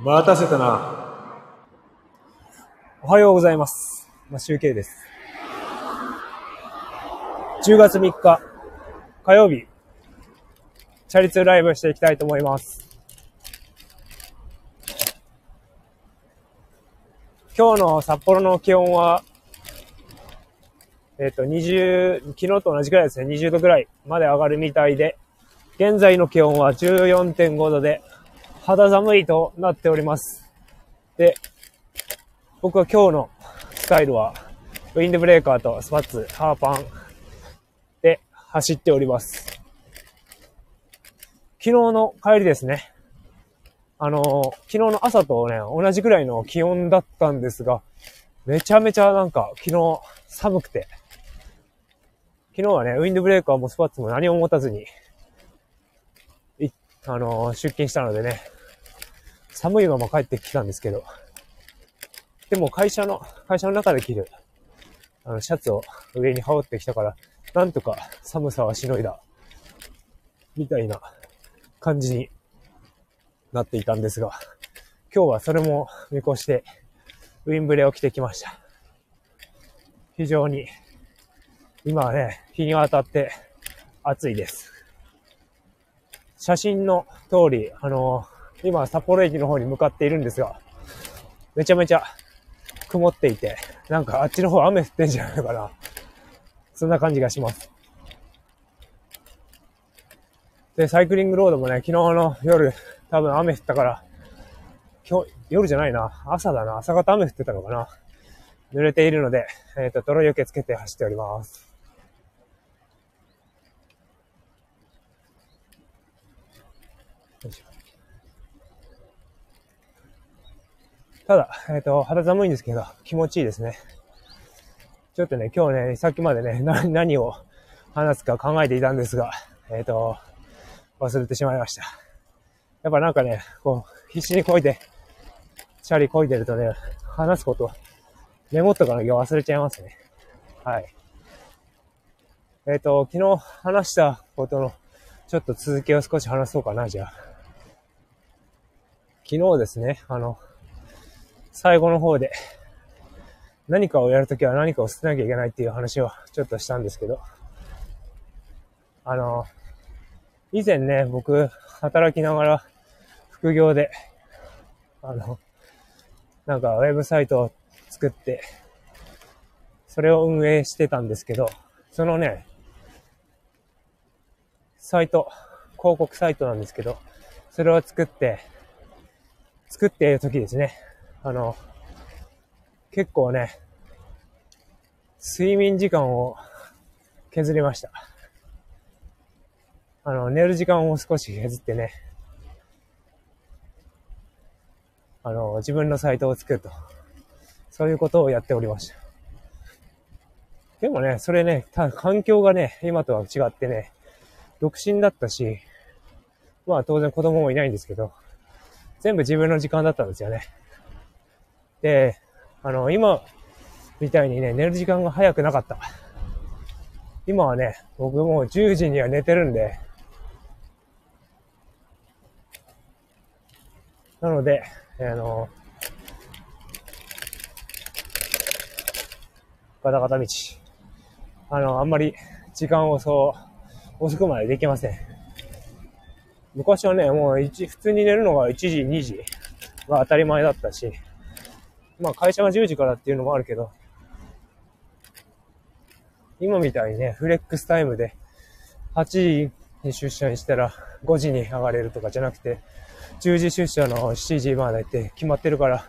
待たせたな。おはようございます。まあ、集計です。10月3日、火曜日、チャリ通ライブしていきたいと思います。今日の札幌の気温は、えっ、と、20、昨日と同じくらいですね、20度ぐらいまで上がるみたいで、現在の気温は14.5度で、肌寒いとなっております。で、僕は今日のスタイルは、ウィンドブレーカーとスパッツ、ハーパンで走っております。昨日の帰りですね。あの昨日の朝とね、同じぐらいの気温だったんですが、めちゃめちゃなんか昨日寒くて、昨日はね、ウィンドブレーカーもスパッツも何も持たずに、あの出勤したのでね、寒いまま帰ってきたんですけど、でも会社の、会社の中で着る、あの、シャツを上に羽織ってきたから、なんとか寒さはしのいだ、みたいな感じになっていたんですが、今日はそれも見越して、ウィンブレを着てきました。非常に、今はね、日に当たって暑いです。写真の通り、あの今札幌駅の方に向かっているんですが、めちゃめちゃ曇っていて、なんかあっちの方雨降ってんじゃないのかな。そんな感じがします。で、サイクリングロードもね、昨日の夜、多分雨降ったから、今日、夜じゃないな、朝だな、朝方雨降ってたのかな。濡れているので、えっ、と、泥よけつけて走っております。よいしょただ、えっ、と、肌寒いんですけど、気持ちいいですね。ちょっとね、今日ね、さっきまでね、な何を話すか考えていたんですが、えっ、と、忘れてしまいました。やっぱなんかね、こう、必死にこいで、チャリこいでるとね、話すこと、メモっとかなきゃ忘れちゃいますね。はい。えっ、と、昨日話したことの、ちょっと続きを少し話そうかな、じゃあ。昨日ですね、あの、最後の方で、何かをやるときは何かを捨てなきゃいけないっていう話をちょっとしたんですけど、あの、以前ね、僕、働きながら、副業で、あの、なんかウェブサイトを作って、それを運営してたんですけど、そのね、サイト、広告サイトなんですけど、それを作って、作っている時ですね、あの、結構ね、睡眠時間を削りました。あの、寝る時間を少し削ってね、あの、自分のサイトを作ると。そういうことをやっておりました。でもね、それね、た環境がね、今とは違ってね、独身だったし、まあ当然子供もいないんですけど、全部自分の時間だったんですよね。で、あの、今みたいにね、寝る時間が早くなかった。今はね、僕もう10時には寝てるんで、なので、あの、ガタガタ道。あの、あんまり時間をそう、遅くまでできません。昔はね、もう一、普通に寝るのが1時、2時が当たり前だったし、まあ会社が10時からっていうのもあるけど、今みたいにね、フレックスタイムで8時に出社にしたら5時に上がれるとかじゃなくて、10時出社の7時までって決まってるから、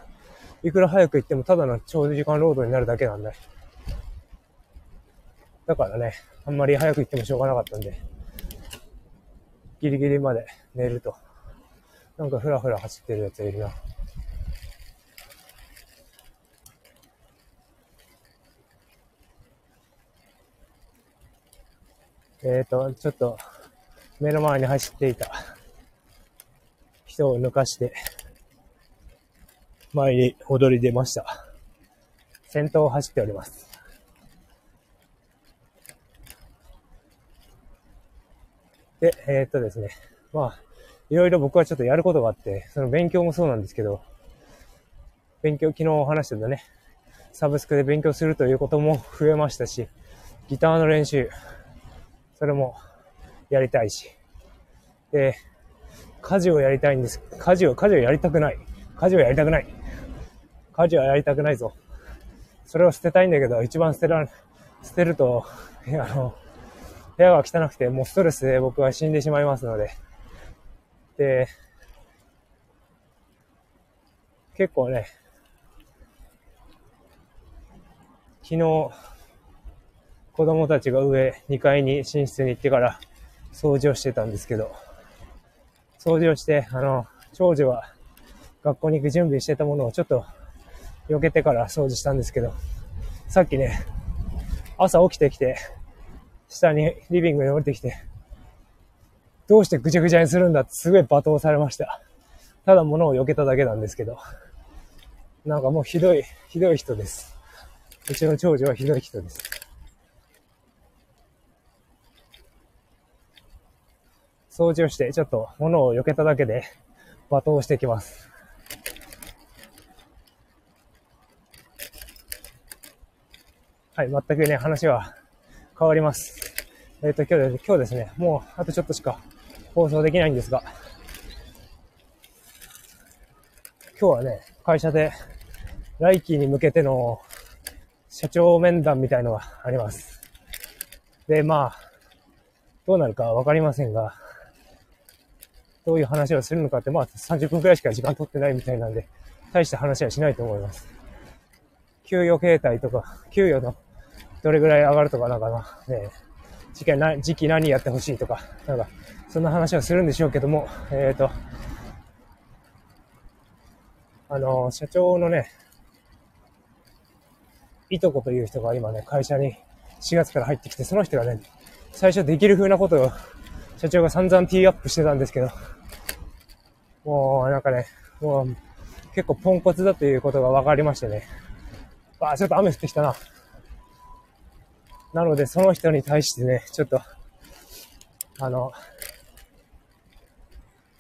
いくら早く行ってもただの長時間労働になるだけなんで。だからね、あんまり早く行ってもしょうがなかったんで、ギリギリまで寝ると。なんかふらふら走ってるやついるな。えーと、ちょっと、目の前に走っていた人を抜かして、前に踊り出ました。先頭を走っております。で、えーっとですね。まあ、いろいろ僕はちょっとやることがあって、その勉強もそうなんですけど、勉強、昨日話してたね、サブスクで勉強するということも増えましたし、ギターの練習、それもやりたいし、で、家事をやりたいんです。家事を、家事をやりたくない。家事をやりたくない。家事はやりたくないぞ。それを捨てたいんだけど、一番捨てら、捨てると、あの、部屋が汚くて、もうストレスで僕は死んでしまいますので、で、結構ね、昨日、子供たちが上2階に寝室に行ってから掃除をしてたんですけど、掃除をして、あの、長女は学校に行く準備してたものをちょっと避けてから掃除したんですけど、さっきね、朝起きてきて、下にリビングに降りてきて、どうしてぐちゃぐちゃにするんだってすごい罵倒されました。ただ物を避けただけなんですけど、なんかもうひどい、ひどい人です。うちの長女はひどい人です。掃除をして、ちょっと物を避けただけで罵倒していきます。はい、全くね、話は変わります。えっ、と、今日で、今日ですね、もうあとちょっとしか放送できないんですが、今日はね、会社で来期に向けての社長面談みたいのがあります。で、まあ、どうなるかわかりませんが、どういう話をするのかって、まあ30分くらいしか時間取ってないみたいなんで、大した話はしないと思います。給与形態とか、給与のどれぐらい上がるとかなんかな、ね、時期な時期何やってほしいとか、なんか、そんな話はするんでしょうけども、えっ、と、あの、社長のね、いとこという人が今ね、会社に4月から入ってきて、その人がね、最初できる風なことを社長が散々ティーアップしてたんですけど、もうなんかね、もう結構ポンコツだということが分かりましてね。あ、ちょっと雨降ってきたな。なのでその人に対してね、ちょっと、あの、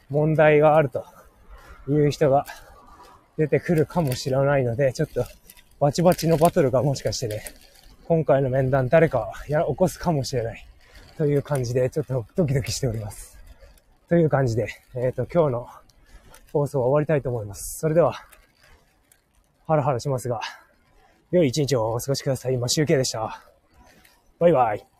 問題があるという人が出てくるかもしれないので、ちょっとバチバチのバトルがもしかしてね、今回の面談誰かや起こすかもしれないという感じで、ちょっとドキドキしております。という感じで、えっ、と、今日の放送は終わりたいと思います。それでは、ハラハラしますが、良い一日をお過ごしください。今集計でした。バイバイ。